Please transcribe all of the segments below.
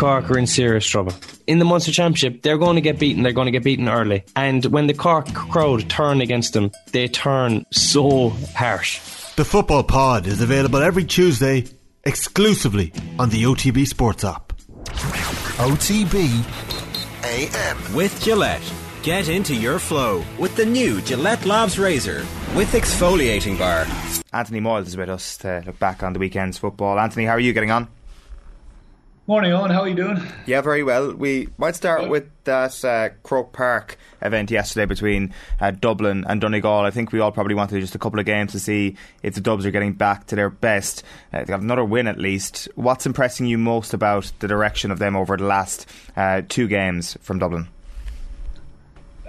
Cork are in serious trouble. In the Munster Championship, they're going to get beaten. They're going to get beaten early. And when the Cork crowd turn against them, they turn so harsh. The Football Pod is available every Tuesday exclusively on the OTB Sports app. OTB AM. With Gillette. Get into your flow with the new Gillette Labs Razor with exfoliating bar. Anthony Moyles is with us to look back on the weekend's football. Anthony, how are you getting on? Morning, Owen. How are you doing? Yeah, very well. We might start with that uh, Croke Park event yesterday between uh, Dublin and Donegal. I think we all probably wanted just a couple of games to see if the Dubs are getting back to their best. Uh, they got another win at least. What's impressing you most about the direction of them over the last uh, two games from Dublin?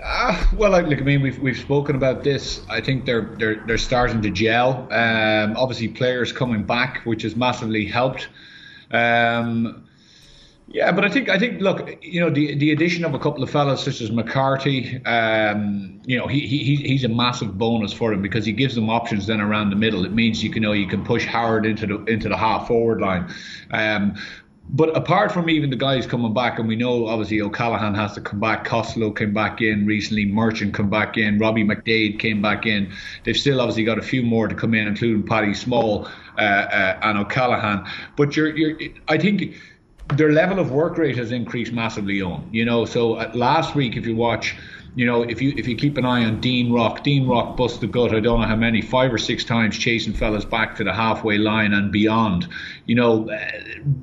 Uh, well, like, I mean, we've we've spoken about this. I think they're they're they're starting to gel. Um, obviously, players coming back, which has massively helped. Um, yeah, but I think I think look, you know, the the addition of a couple of fellas such as McCarthy, um, you know, he, he he's a massive bonus for them because he gives them options then around the middle. It means you can you know you can push Howard into the into the half forward line. Um, but apart from even the guys coming back, and we know obviously O'Callaghan has to come back, Costello came back in recently, Merchant come back in, Robbie McDaid came back in. They've still obviously got a few more to come in, including Paddy Small uh, uh, and O'Callaghan. But you're, you're, I think their level of work rate has increased massively on. You know, so uh, last week, if you watch, you know, if you if you keep an eye on Dean Rock, Dean Rock bust the gut. I don't know how many, five or six times, chasing fellas back to the halfway line and beyond. You know, uh,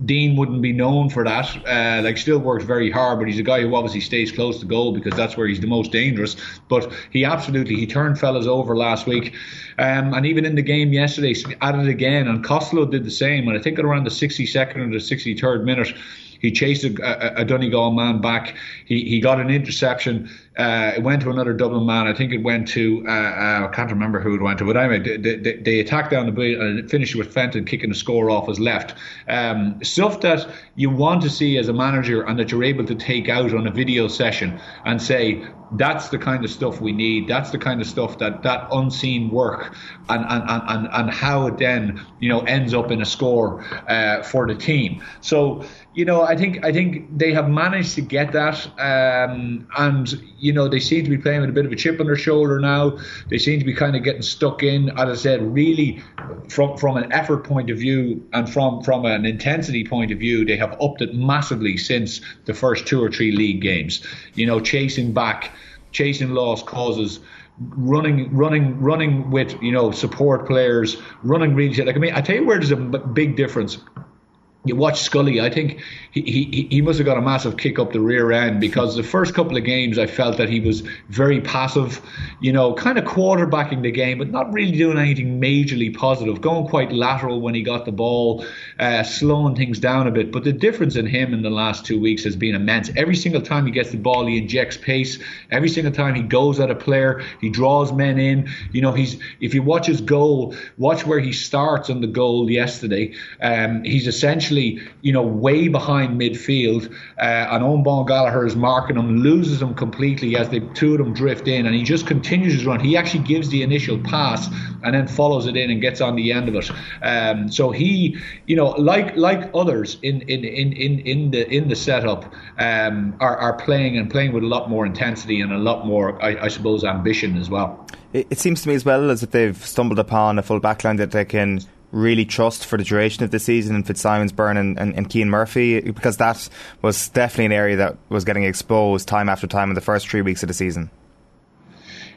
Dean wouldn't be known for that. Uh, like, still works very hard, but he's a guy who obviously stays close to goal because that's where he's the most dangerous. But he absolutely he turned fellas over last week, um, and even in the game yesterday, added again. And Costello did the same. And I think at around the 62nd or the 63rd minute. He chased a, a, a Donegal man back. He he got an interception. Uh, it went to another Dublin man. I think it went to uh, uh, I can't remember who it went to, but anyway, they, they, they attacked down the blade and finished with Fenton kicking the score off his left. Um, stuff that you want to see as a manager and that you're able to take out on a video session and say that's the kind of stuff we need. That's the kind of stuff that that unseen work and and, and, and how it then you know ends up in a score uh, for the team. So you know I think I think they have managed to get that um, and you know, they seem to be playing with a bit of a chip on their shoulder now. They seem to be kind of getting stuck in. As I said, really, from from an effort point of view and from from an intensity point of view, they have upped it massively since the first two or three league games. You know, chasing back, chasing lost causes running, running, running with you know support players, running really. Like I mean, I tell you where there's a big difference you watch Scully, I think he, he, he must have got a massive kick up the rear end because the first couple of games I felt that he was very passive, you know, kind of quarterbacking the game, but not really doing anything majorly positive, going quite lateral when he got the ball, uh, slowing things down a bit. But the difference in him in the last two weeks has been immense. Every single time he gets the ball, he injects pace. Every single time he goes at a player, he draws men in. You know, he's if you watch his goal, watch where he starts on the goal yesterday. Um, he's essentially you know, way behind midfield. Uh, and Bán Gallagher is marking him, loses him completely as the two of them drift in, and he just continues his run. He actually gives the initial pass and then follows it in and gets on the end of it. Um, so he, you know, like like others in in in in, in the in the setup, um, are are playing and playing with a lot more intensity and a lot more, I, I suppose, ambition as well. It, it seems to me as well as if they've stumbled upon a full backline that they can really trust for the duration of the season in Fitzsimons, Byrne, and, and, and Cian Murphy because that was definitely an area that was getting exposed time after time in the first three weeks of the season.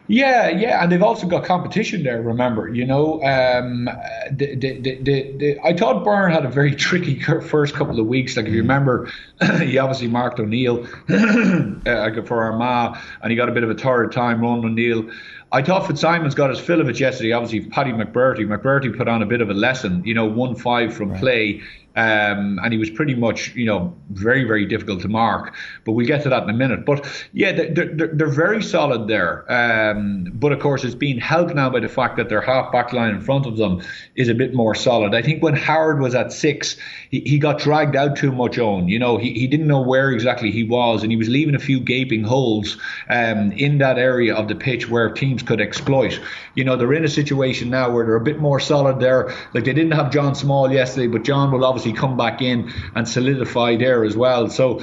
Yeah, yeah, and they've also got competition there. Remember, you know, um, the, the, the, the, I thought Byrne had a very tricky first couple of weeks. Like if you remember, he obviously marked O'Neill uh, for Armagh, and he got a bit of a tired time. Rian O'Neill I thought Fitzsimons got his fill of it yesterday. Obviously, Paddy McBrearty. McBrearty put on a bit of a lesson. You know, one five from right. play um, and he was pretty much, you know, very, very difficult to mark. But we'll get to that in a minute. But yeah, they're, they're, they're very solid there. Um, but of course, it's being helped now by the fact that their half back line in front of them is a bit more solid. I think when Howard was at six, he, he got dragged out too much on. You know, he, he didn't know where exactly he was, and he was leaving a few gaping holes um, in that area of the pitch where teams could exploit. You know, they're in a situation now where they're a bit more solid there. Like they didn't have John Small yesterday, but John will obviously obviously come back in and solidify there as well. So,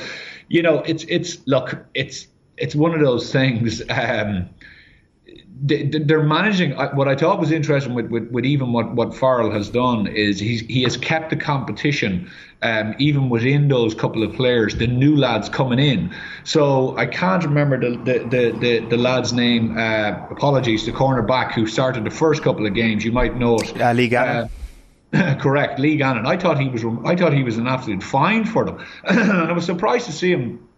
you know, it's it's look, it's it's one of those things. Um, they're managing. What I thought was interesting with, with, with, even what, what Farrell has done is he's, he has kept the competition, um, even within those couple of players, the new lads coming in. So I can't remember the the, the, the, the lad's name. Uh, apologies, the cornerback who started the first couple of games. You might know it. Gannon. Uh, correct, Lee Gannon. I thought he was. I thought he was an absolute find for them, and I was surprised to see him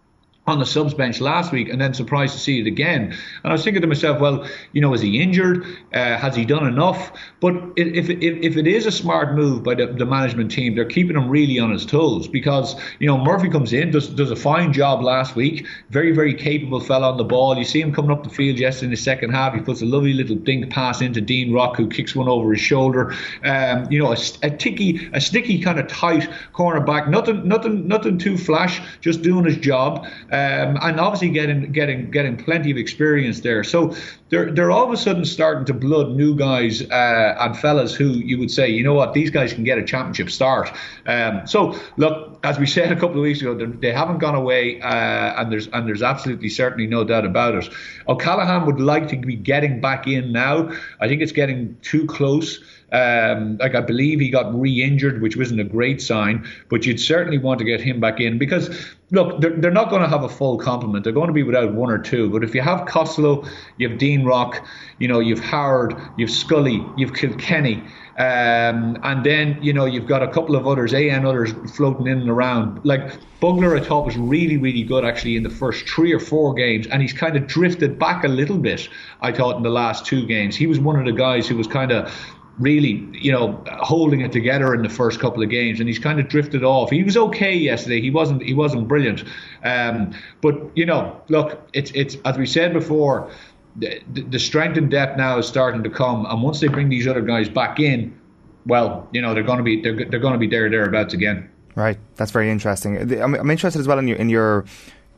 on the subs bench last week and then surprised to see it again. And I was thinking to myself, well, you know, is he injured? Uh, has he done enough? But if, if, if it is a smart move by the, the, management team, they're keeping him really on his toes because, you know, Murphy comes in, does, does a fine job last week, very, very capable fella on the ball. You see him coming up the field yesterday in the second half. He puts a lovely little dink pass into Dean Rock, who kicks one over his shoulder. Um, you know, a, a ticky, a sticky kind of tight cornerback, nothing, nothing, nothing too flash, just doing his job um, and obviously getting getting getting plenty of experience there. So they're they're all of a sudden starting to blood new guys uh, and fellas who you would say, you know what, these guys can get a championship start. Um, so look, as we said a couple of weeks ago, they haven't gone away, uh, and there's and there's absolutely certainly no doubt about it. O'Callaghan would like to be getting back in now. I think it's getting too close. Um, like I believe he got re-injured, which wasn't a great sign. But you'd certainly want to get him back in because look, they're, they're not going to have a full complement. They're going to be without one or two. But if you have Costello, you have Dean Rock, you know, you've Howard, you've Scully, you've Kilkenny. Um, and then, you know, you've got a couple of others, AN others floating in and around. Like Bugler, I thought was really, really good actually in the first three or four games. And he's kind of drifted back a little bit, I thought, in the last two games. He was one of the guys who was kind of really, you know, holding it together in the first couple of games, and he's kind of drifted off. He was okay yesterday. He wasn't. He wasn't brilliant. Um, but you know, look, it's it's as we said before, the, the strength and depth now is starting to come, and once they bring these other guys back in, well, you know, they're going to be they're they're going to be there thereabouts again. Right, that's very interesting. I'm, I'm interested as well in your in your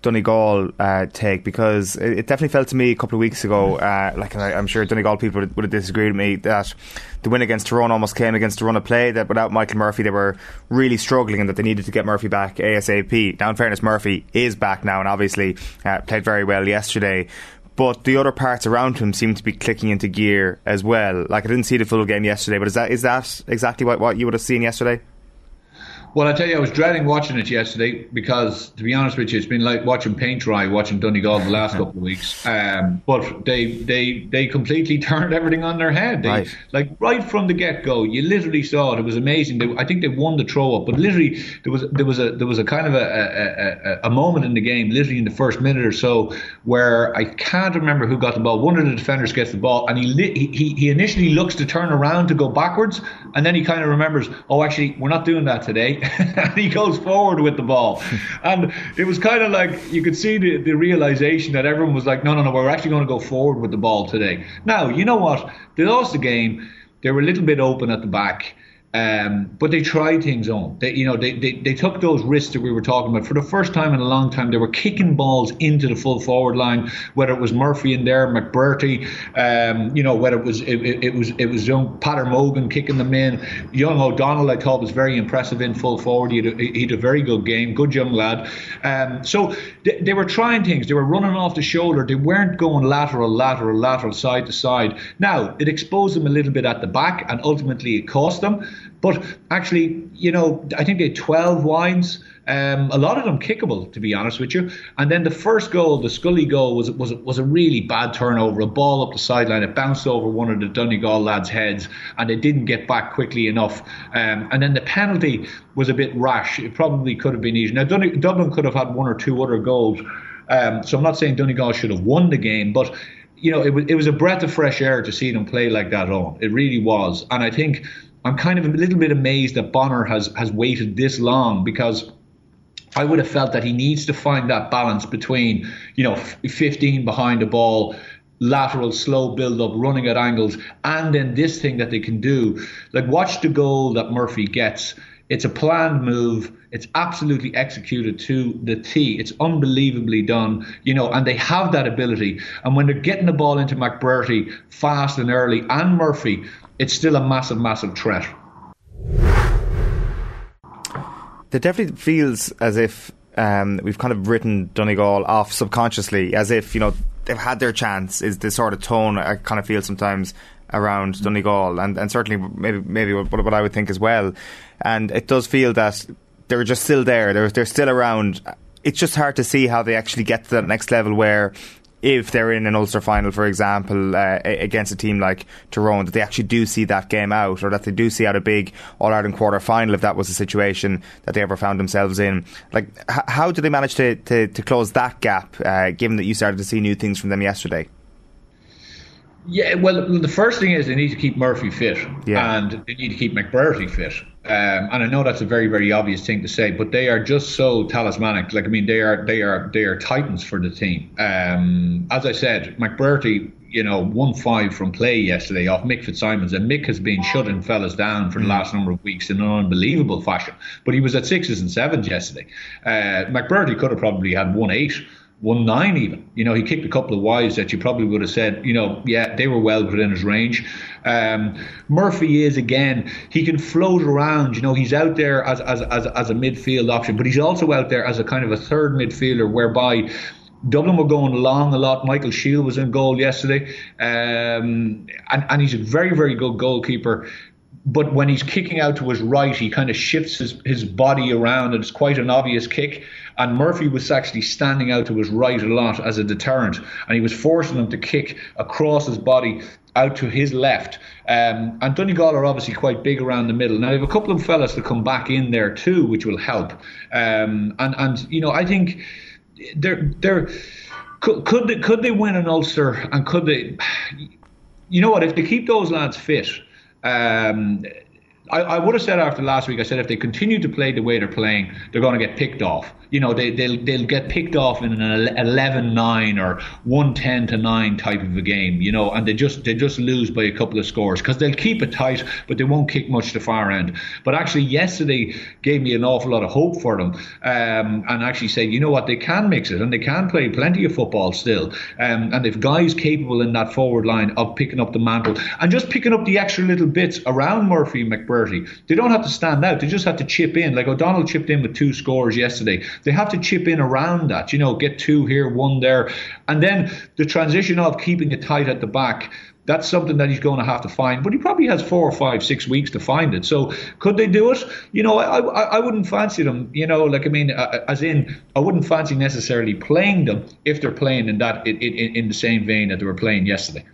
Donegal uh, take because it, it, definitely felt to me a couple of weeks ago, uh, like I, am sure Donegal people would, would have disagreed with me, that the win against Tyrone almost came against a run of play that without Michael Murphy they were really struggling and that they needed to get Murphy back ASAP. Now, in fairness, Murphy is back now and obviously uh, played very well yesterday but the other parts around him seem to be clicking into gear as well. Like I didn't see the full game yesterday, but is that is that exactly what, what you would have seen yesterday? Well, I tell you, I was dreading watching it yesterday because, to be honest with you, it's been like watching paint dry, watching Donegal the last couple of weeks. Um, but they they they completely turned everything on their head. They, right. Like right from the get go, you literally saw it. It was amazing. They, I think they won the throw up, but literally there was there was a there was a kind of a, a, a, a moment in the game, literally in the first minute or so, where I can't remember who got the ball. One of the defenders gets the ball, and he he he initially looks to turn around to go backwards, and then he kind of remembers, oh, actually, we're not doing that today. And he goes forward with the ball. and it was kind of like you could see the, the realization that everyone was like, no, no, no, we're actually going to go forward with the ball today. Now, you know what? They lost the game. They were a little bit open at the back. Um, but they tried things on. They, you know, they, they, they took those risks that we were talking about. For the first time in a long time, they were kicking balls into the full forward line. Whether it was Murphy in there, McBrearty, um, you know, whether it was it, it, it was it was young Peadar Mogan kicking them in. Young O'Donnell, I thought was very impressive in full forward. He had a, he had a very good game, good young lad. Um, so they, they were trying things. They were running off the shoulder. They weren't going lateral, lateral, lateral, side to side. Now it exposed them a little bit at the back, and ultimately it cost them. But actually, you know, I think they had 12 wides. Um, a lot of them kickable, to be honest with you. And then the first goal, the Scully goal, was was was a really bad turnover. A ball up the sideline, it bounced over one of the Donegal lads' heads, and they didn't get back quickly enough. Um, and then the penalty was a bit rash. It probably could have been easy. Now Dublin could have had one or two other goals. Um, so I'm not saying Donegal should have won the game, but you know, it was it was a breath of fresh air to see them play like that on. It really was, and I think I'm kind of a little bit amazed that Bonner has has waited this long because I would have felt that he needs to find that balance between, you know, 15 behind the ball, lateral slow build up, running at angles, and then this thing that they can do. Like watch the goal that Murphy gets. It's a planned move. It's absolutely executed to the T. It's unbelievably done, you know, and they have that ability. And when they're getting the ball into McBrearty fast and early and Murphy, it's still a massive, massive threat. It definitely feels as if um, we've kind of written Donegal off subconsciously, as if you know they've had their chance. Is the sort of tone I kind of feel sometimes around Donegal, and, and certainly maybe maybe what, what I would think as well. And it does feel that they're just still there. They're they're still around. It's just hard to see how they actually get to that next level where if they're in an Ulster final, for example, uh, against a team like Tyrone, that they actually do see that game out, or that they do see out a big All Ireland quarter final if that was the situation that they ever found themselves in. Like, h- how did they manage to, to, to close that gap, uh, given that you started to see new things from them yesterday? Yeah, well, the first thing is they need to keep Murphy fit, yeah. and they need to keep McBrearty fit. Um, and I know that's a very, very obvious thing to say, but they are just so talismanic. Like I mean, they are they are they are titans for the team. Um, as I said, McBrearty, you know, won five from play yesterday off Mick Fitzsimons, and Mick has been shutting fellas down for the last number of weeks in an unbelievable fashion. But he was at sixes and sevens yesterday. Uh, McBrearty could have probably had one eight one nine even. You know, he kicked a couple of wides that you probably would have said, you know, yeah, they were well within his range. Um, Murphy is again, he can float around. You know, he's out there as, as as as a midfield option, but he's also out there as a kind of a third midfielder, whereby. Dublin were going long a lot. Michael Shield was in goal yesterday, um, and, and he's a very, very good goalkeeper but when he's kicking out to his right, he kind of shifts his, his body around, and it's quite an obvious kick. And Murphy was actually standing out to his right a lot as a deterrent, and he was forcing him to kick across his body out to his left. Um, and Donegal are obviously quite big around the middle. Now they have a couple of fellas to come back in there too, which will help. Um, and and you know I think they're they're could could they, could they win an Ulster and could they? You know what? If they keep those lads fit. Um, I, I, would have said after last week, I said if they continue to play the way they're playing, they're going to get picked off. You know they, they'll they'll get picked off in an 11-9 or 110 to 9 type of a game you know and they just they just lose by a couple of scores because they'll keep it tight but they won't kick much to far end. But actually yesterday gave me an awful lot of hope for them um, and actually said you know what? They can mix it and they can play plenty of football still um, and if guys capable in that forward line of picking up the mantle and just picking up the extra little bits around Murphy and McBrearty they don't have to stand out they just have to chip in like O'Donnell chipped in with two scores yesterday they have to chip in around that, you know, get two here, one there. And then the transition of keeping it tight at the back that's something that he's going to have to find. But he probably has four or five, six weeks to find it. So could they do it? You know, I I, I wouldn't fancy them. You know, like I mean, uh, as in, I wouldn't fancy necessarily playing them if they're playing in that in, in, in the same vein that they were playing yesterday.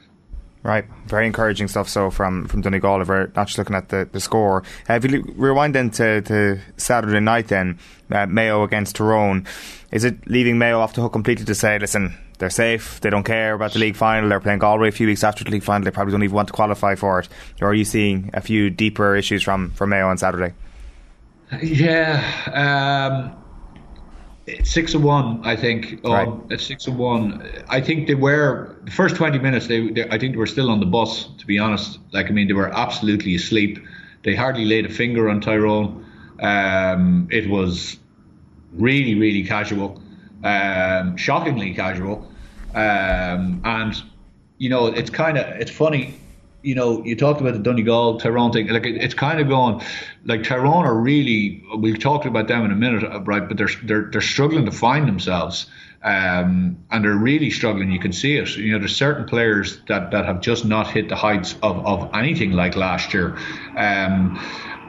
Right, very encouraging stuff. So from from Donegal, we're not just looking at the, the score, uh, if you rewind then to, to Saturday night, then uh, Mayo against Tyrone, is it leaving Mayo off the hook completely to say, listen, they're safe, they don't care about the league final, they're playing Galway a few weeks after the league final, they probably don't even want to qualify for it, or are you seeing a few deeper issues from from Mayo on Saturday? Yeah. Um six and one, I think. Um, right. At six and one, I think they were the first twenty minutes. They, they, I think they were still on the bus. To be honest, like I mean, they were absolutely asleep. They hardly laid a finger on Tyrone. Um, it was really, really casual, um, shockingly casual, um, and you know, it's kind of it's funny you know, you talked about the Donegal Tyrone thing. Like it, it's kind of going, like Tyrone are really. We'll talk about them in a minute, uh, right? But they're they're they're struggling to find themselves, um, and they're really struggling. You can see it. You know, there's certain players that that have just not hit the heights of of anything like last year. Um,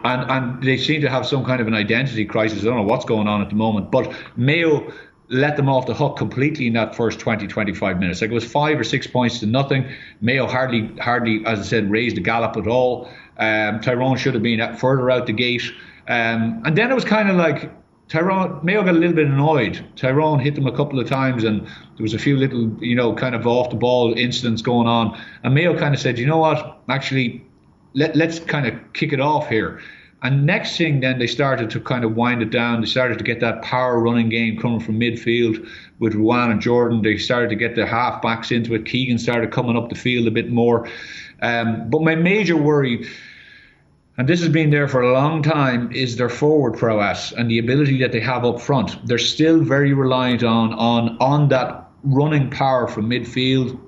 and and they seem to have some kind of an identity crisis. I don't know what's going on at the moment, but Mayo let them off the hook completely in that first 20, 25 minutes. Like it was five or six points to nothing. Mayo hardly, hardly, as I said, raised the gallop at all. Um, Tyrone should have been further out the gate. Um, and then it was kind of like Tyrone, Mayo got a little bit annoyed. Tyrone hit them a couple of times, and there was a few little, you know, kind of off the ball incidents going on. And Mayo kind of said, you know what, actually, let, let's kind of kick it off here. And next thing, then they started to kind of wind it down. They started to get that power running game coming from midfield with Ruane and Jordan. They started to get their half backs into it. Keegan started coming up the field a bit more. Um, but my major worry, and this has been there for a long time, is their forward prowess and the ability that they have up front. They're still very reliant on on on that running power from midfield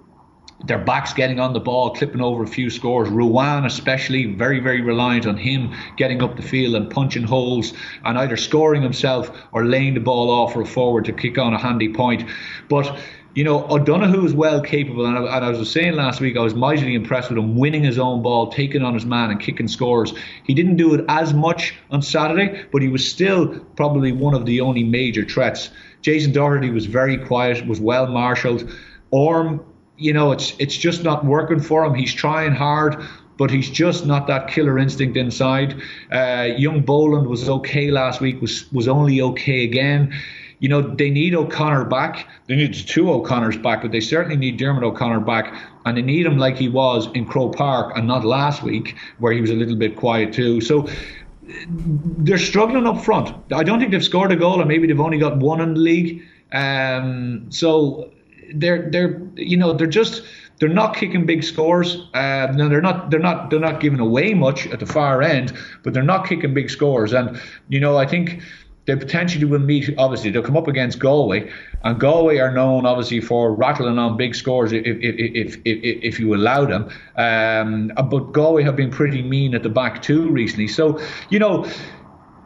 their backs getting on the ball, clipping over a few scores. Ruane, especially, very, very reliant on him getting up the field and punching holes and either scoring himself or laying the ball off for a forward to kick on a handy point. But you know, O'Donoghue is well capable, and I, and I, was saying last week I was mightily impressed with him winning his own ball, taking on his man, and kicking scores. He didn't do it as much on Saturday, but he was still probably one of the only major threats. Jason Doherty was very quiet, was well marshalled. Orme you know, it's it's just not working for him. He's trying hard, but he's just not that killer instinct inside. Uh, young Boland was okay last week, was was only okay again. You know, they need O'Connor back. They need two O'Connors back, but they certainly need Diarmuid O'Connor back. And they need him like he was in Croke Park and not last week, where he was a little bit quiet too. So they're struggling up front. I don't think they've scored a goal, and maybe they've only got one in the league. Um, so they're they're you know they're just they're not kicking big scores. Uh, no, they're not. They're not. They're not giving away much at the far end, but they're not kicking big scores. And you know, I think they potentially will meet. Obviously, they'll come up against Galway, and Galway are known obviously for rattling on big scores if if if if, if you allow them. Um, but Galway have been pretty mean at the back too recently. So you know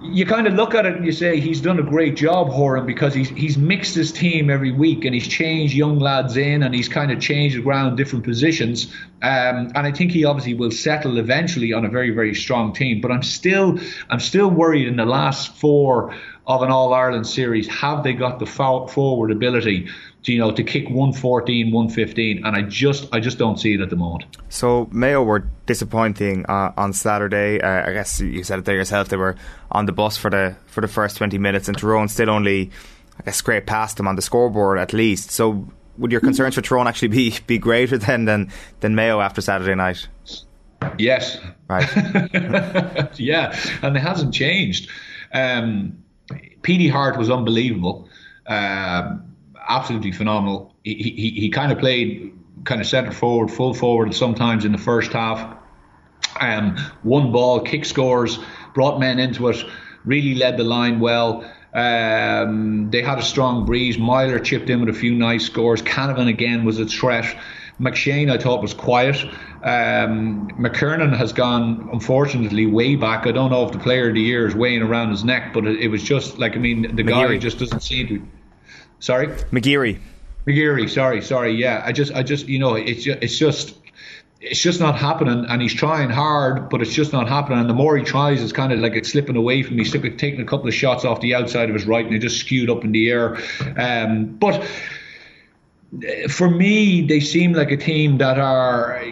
you kind of look at it and you say he's done a great job, Horan, because he's he's mixed his team every week and he's changed young lads in and he's kind of changed around different positions. Um, and I think he obviously will settle eventually on a very very strong team. But I'm still I'm still worried in the last four of an All Ireland series, have they got the forward ability to, you know, to kick 114, 115? And I just, I just don't see it at the moment. So Mayo were disappointing uh, on Saturday. Uh, I guess you said it there yourself. They were on the bus for the for the first 20 minutes, and Tyrone still only, I guess, scraped past them on the scoreboard at least. So would your concerns for Tyrone actually be be greater than than, than Mayo after Saturday night? Yes. Right. yeah, and it hasn't changed. Um, Petey Harte was unbelievable, uh, absolutely phenomenal. He, he, he kind of played kind of centre forward, full forward sometimes in the first half. Um, one ball, kick scores, brought men into it, really led the line well. Um, they had a strong breeze. Meyler chipped in with a few nice scores. Canavan again was a threat. McShane, I thought, was quiet. Um, McKernan has gone, unfortunately, way back. I don't know if the player of the year is weighing around his neck, but it, it was just like, I mean, the McGeary. guy just doesn't seem to. Sorry? McGeary. McGeary, sorry, sorry. Yeah, I just, I just, you know, it's just, it's just, it's just not happening and he's trying hard but it's just not happening and the more he tries it's kind of like it's slipping away from me he's taking a couple of shots off the outside of his right and it just skewed up in the air um, but for me, they seem like a team that are.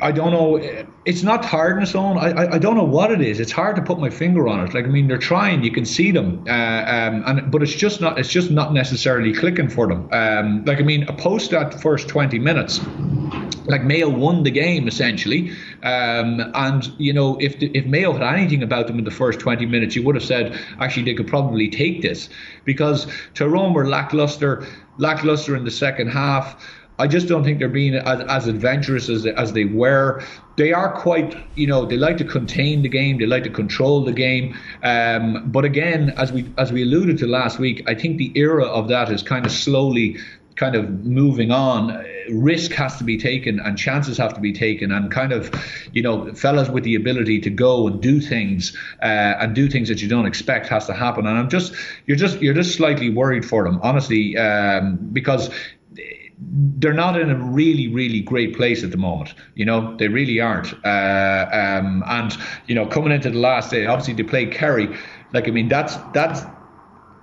I don't know. It's not hardness on. I, I, I don't know what it is. It's hard to put my finger on it. Like I mean, they're trying. You can see them, uh, um, and but it's just not. It's just not necessarily clicking for them. Um, like I mean, post that first twenty minutes, like Mayo won the game essentially. Um, and you know, if the, if Mayo had anything about them in the first 20 minutes, you would have said actually they could probably take this because Tyrone were lackluster lackluster in the second half. I just don't think they're being as, as adventurous as, as they were. They are quite, you know, they like to contain the game, they like to control the game. Um, but again, as we as we alluded to last week, I think the era of that is kind of slowly kind of moving on. Risk has to be taken and chances have to be taken, and kind of, you know, fellas with the ability to go and do things uh, and do things that you don't expect has to happen. And I'm just, you're just, you're just slightly worried for them, honestly, um, because they're not in a really, really great place at the moment. You know, they really aren't. Uh, um, and you know, coming into the last day, obviously they play Kerry. Like I mean, that's that's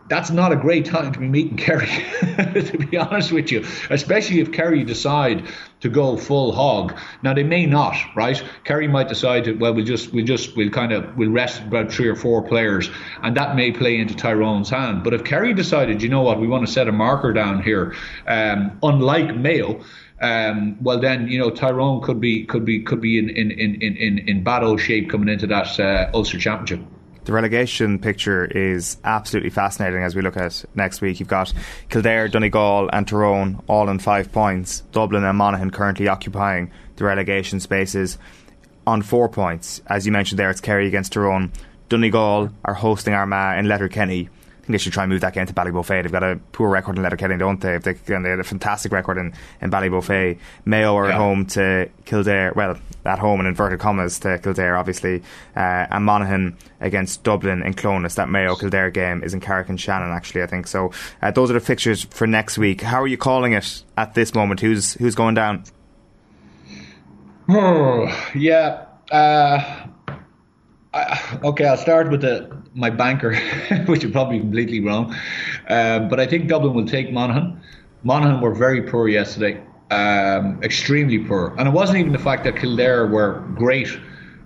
that's not a great time to be meeting Kerry, to be honest with you. Especially if Kerry decide to go full hog. Now they may not, right? Kerry might decide to, well, we'll just we'll just we'll kind of we'll rest about three or four players, and that may play into Tyrone's hand. But if Kerry decided, you know what, we want to set a marker down here, um, unlike Mayo. Um, well then you know Tyrone could be could be could be in in in in, in bad old shape coming into that uh, Ulster Championship the relegation picture is absolutely fascinating as we look at next week. You've got Kildare, Donegal, and Tyrone all on five points. Dublin and Monaghan currently occupying the relegation spaces on four points. As you mentioned there, it's Kerry against Tyrone. Donegal are hosting Armagh in Letterkenny. Think they should try and move that game to Ballybofey. They've got a poor record in Letterkenny, don't they? They, they had a fantastic record in, in Ballybofey. Mayo are yeah. at home to Kildare, well, at home in inverted commas to Kildare, obviously, uh, and Monaghan against Dublin in Clones. That Mayo Kildare game is in Carrick-on-Shannon, actually, I think. So uh, those are the fixtures for next week. How are you calling it at this moment? Who's who's going down? Oh, yeah. Uh, I, okay, I'll start with the my banker, which is probably completely wrong. Uh, but I think Dublin will take Monaghan. Monaghan were very poor yesterday, um, extremely poor. And it wasn't even the fact that Kildare were great.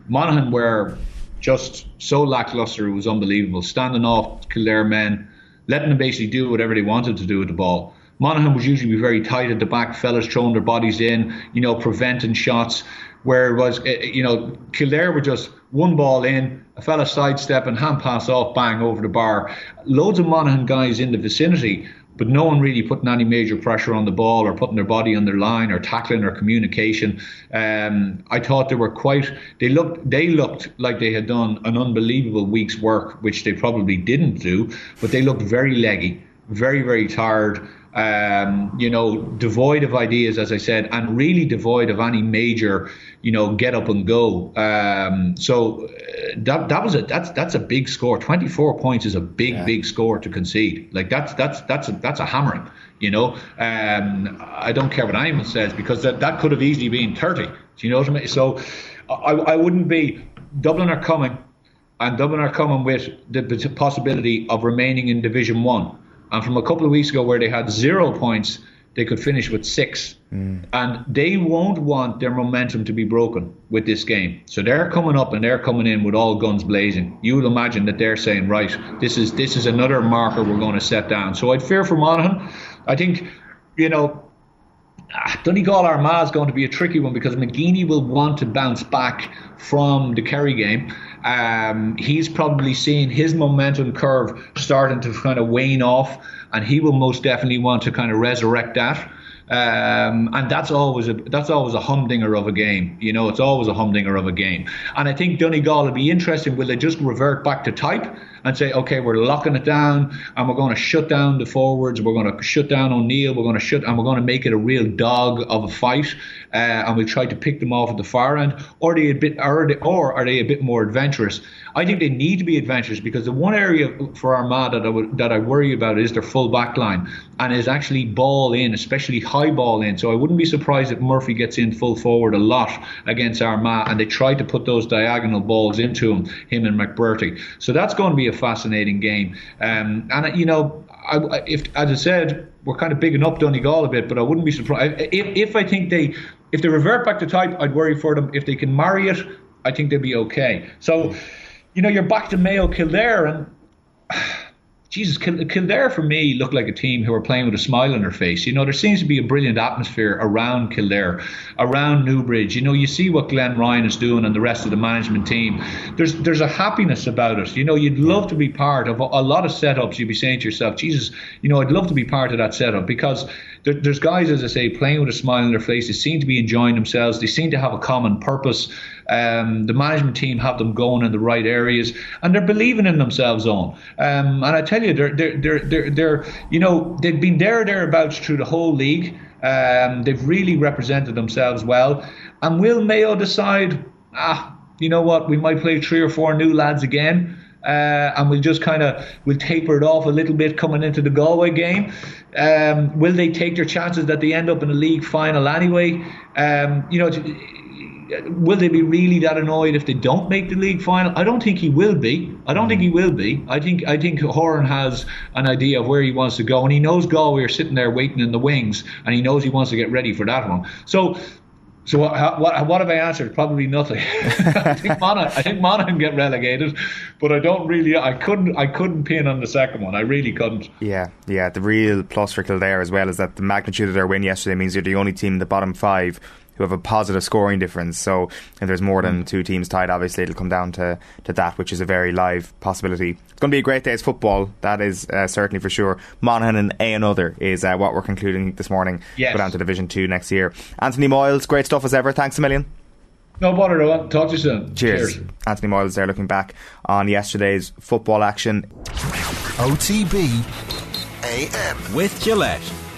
Monaghan were just so lackluster, it was unbelievable. Standing off Kildare men, letting them basically do whatever they wanted to do with the ball. Monaghan was usually very tight at the back, fellas throwing their bodies in, you know, preventing shots. Where it was, eh, you know, Kildare were just one ball in, a fella sidestep and hand pass off, bang over the bar. Loads of Monaghan guys in the vicinity, but no one really putting any major pressure on the ball or putting their body on their line or tackling or communication. Um, I thought they were quite. They looked. They looked like they had done an unbelievable week's work, which they probably didn't do. But they looked very leggy, very very tired um, you know, devoid of ideas, as I said, and really devoid of any major, you know, get up and go. Um, so uh, that that was a that's that's a big score. Twenty four points is a big yeah. big score to concede. Like that's that's that's a, that's a hammering. You know, um, I don't care what anyone says because that that could have easily been thirty. Do you know what I mean? So I, I wouldn't be. Dublin are coming, and Dublin are coming with the possibility of remaining in Division One. And from a couple of weeks ago, where they had zero points, they could finish with six. Mm. And they won't want their momentum to be broken with this game. So they're coming up and they're coming in with all guns blazing. You would imagine that they're saying, right, this is this is another marker we're going to set down. So I'd fear for Monaghan. I think, you know, ah, Donegal Armagh is going to be a tricky one because McGeeney will want to bounce back from the Kerry game. Um, he's probably seeing his momentum curve starting to kind of wane off, and he will most definitely want to kind of resurrect that. Um, and that's always a that's always a humdinger of a game. You know, it's always a humdinger of a game. And I think Donegal will be interesting. Will they just revert back to type? and say, okay, we're locking it down and we're going to shut down the forwards. We're going to shut down O'Neill. We're going to shut and we're going to make it a real dog of a fight. Uh, and we'll try to pick them off at the far end. Or are they a bit, are they, or are they a bit more adventurous? I think they need to be adventurous because the one area for Armagh that I that I worry about is their full back line and is actually ball in, especially high ball in. So I wouldn't be surprised if Murphy gets in full forward a lot against Armagh and they try to put those diagonal balls into him, him and McBrearty. So that's going to be a fascinating game. Um, and you know, I, if as I said, we're kind of bigging up Donegal a bit, but I wouldn't be surprised if, if I think they if they revert back to type, I'd worry for them. If they can marry it, I think they'll be okay. So, you know, you're back to Mayo Kildare and Jesus, Kildare for me look like a team who are playing with a smile on their face. You know, there seems to be a brilliant atmosphere around Kildare, around Newbridge. You know, you see what Glenn Ryan is doing and the rest of the management team. There's there's a happiness about it. You know, you'd love to be part of a, a lot of setups. You'd be saying to yourself, Jesus, you know, I'd love to be part of that setup because there, there's guys, as I say, playing with a smile on their face. They seem to be enjoying themselves. They seem to have a common purpose. Um, the management team have them going in the right areas, and they're believing in themselves on. Um, and I tell you, they're, they're, they're, they're, they're, you know, they've been there thereabouts through the whole league. Um, they've really represented themselves well. And will Mayo decide, ah, you know what, we might play three or four new lads again? Uh, and we'll just kind of we'll taper it off a little bit coming into the Galway game. Um, will they take their chances that they end up in a league final anyway? Um, you know, will they be really that annoyed if they don't make the league final? I don't think he will be. I don't think he mm. will be. I think I think Horan has an idea of where he wants to go, and he knows Galway are sitting there waiting in the wings, and he knows he wants to get ready for that one. So. So what, what, what have I answered? Probably nothing. I think Monaghan, I think Monaghan get relegated, but I don't really. I couldn't. I couldn't pin on the second one. I really couldn't. Yeah, yeah. The real plus for Kildare as well is that the magnitude of their win yesterday means they're the only team in the bottom five who have a positive scoring difference. So if there's more than two teams tied, obviously it'll come down to, to that, which is a very live possibility. It's going to be a great day's football. That is uh, certainly for sure. Monaghan and A another is uh, what we're concluding this morning. Yes. Go down to Division Two next year. Anthony Moyles, great stuff as ever. Thanks a million. No bother, though. Talk to you soon. Cheers. Cheers. Anthony Moyles there looking back on yesterday's football action. OTB AM. With Gillette.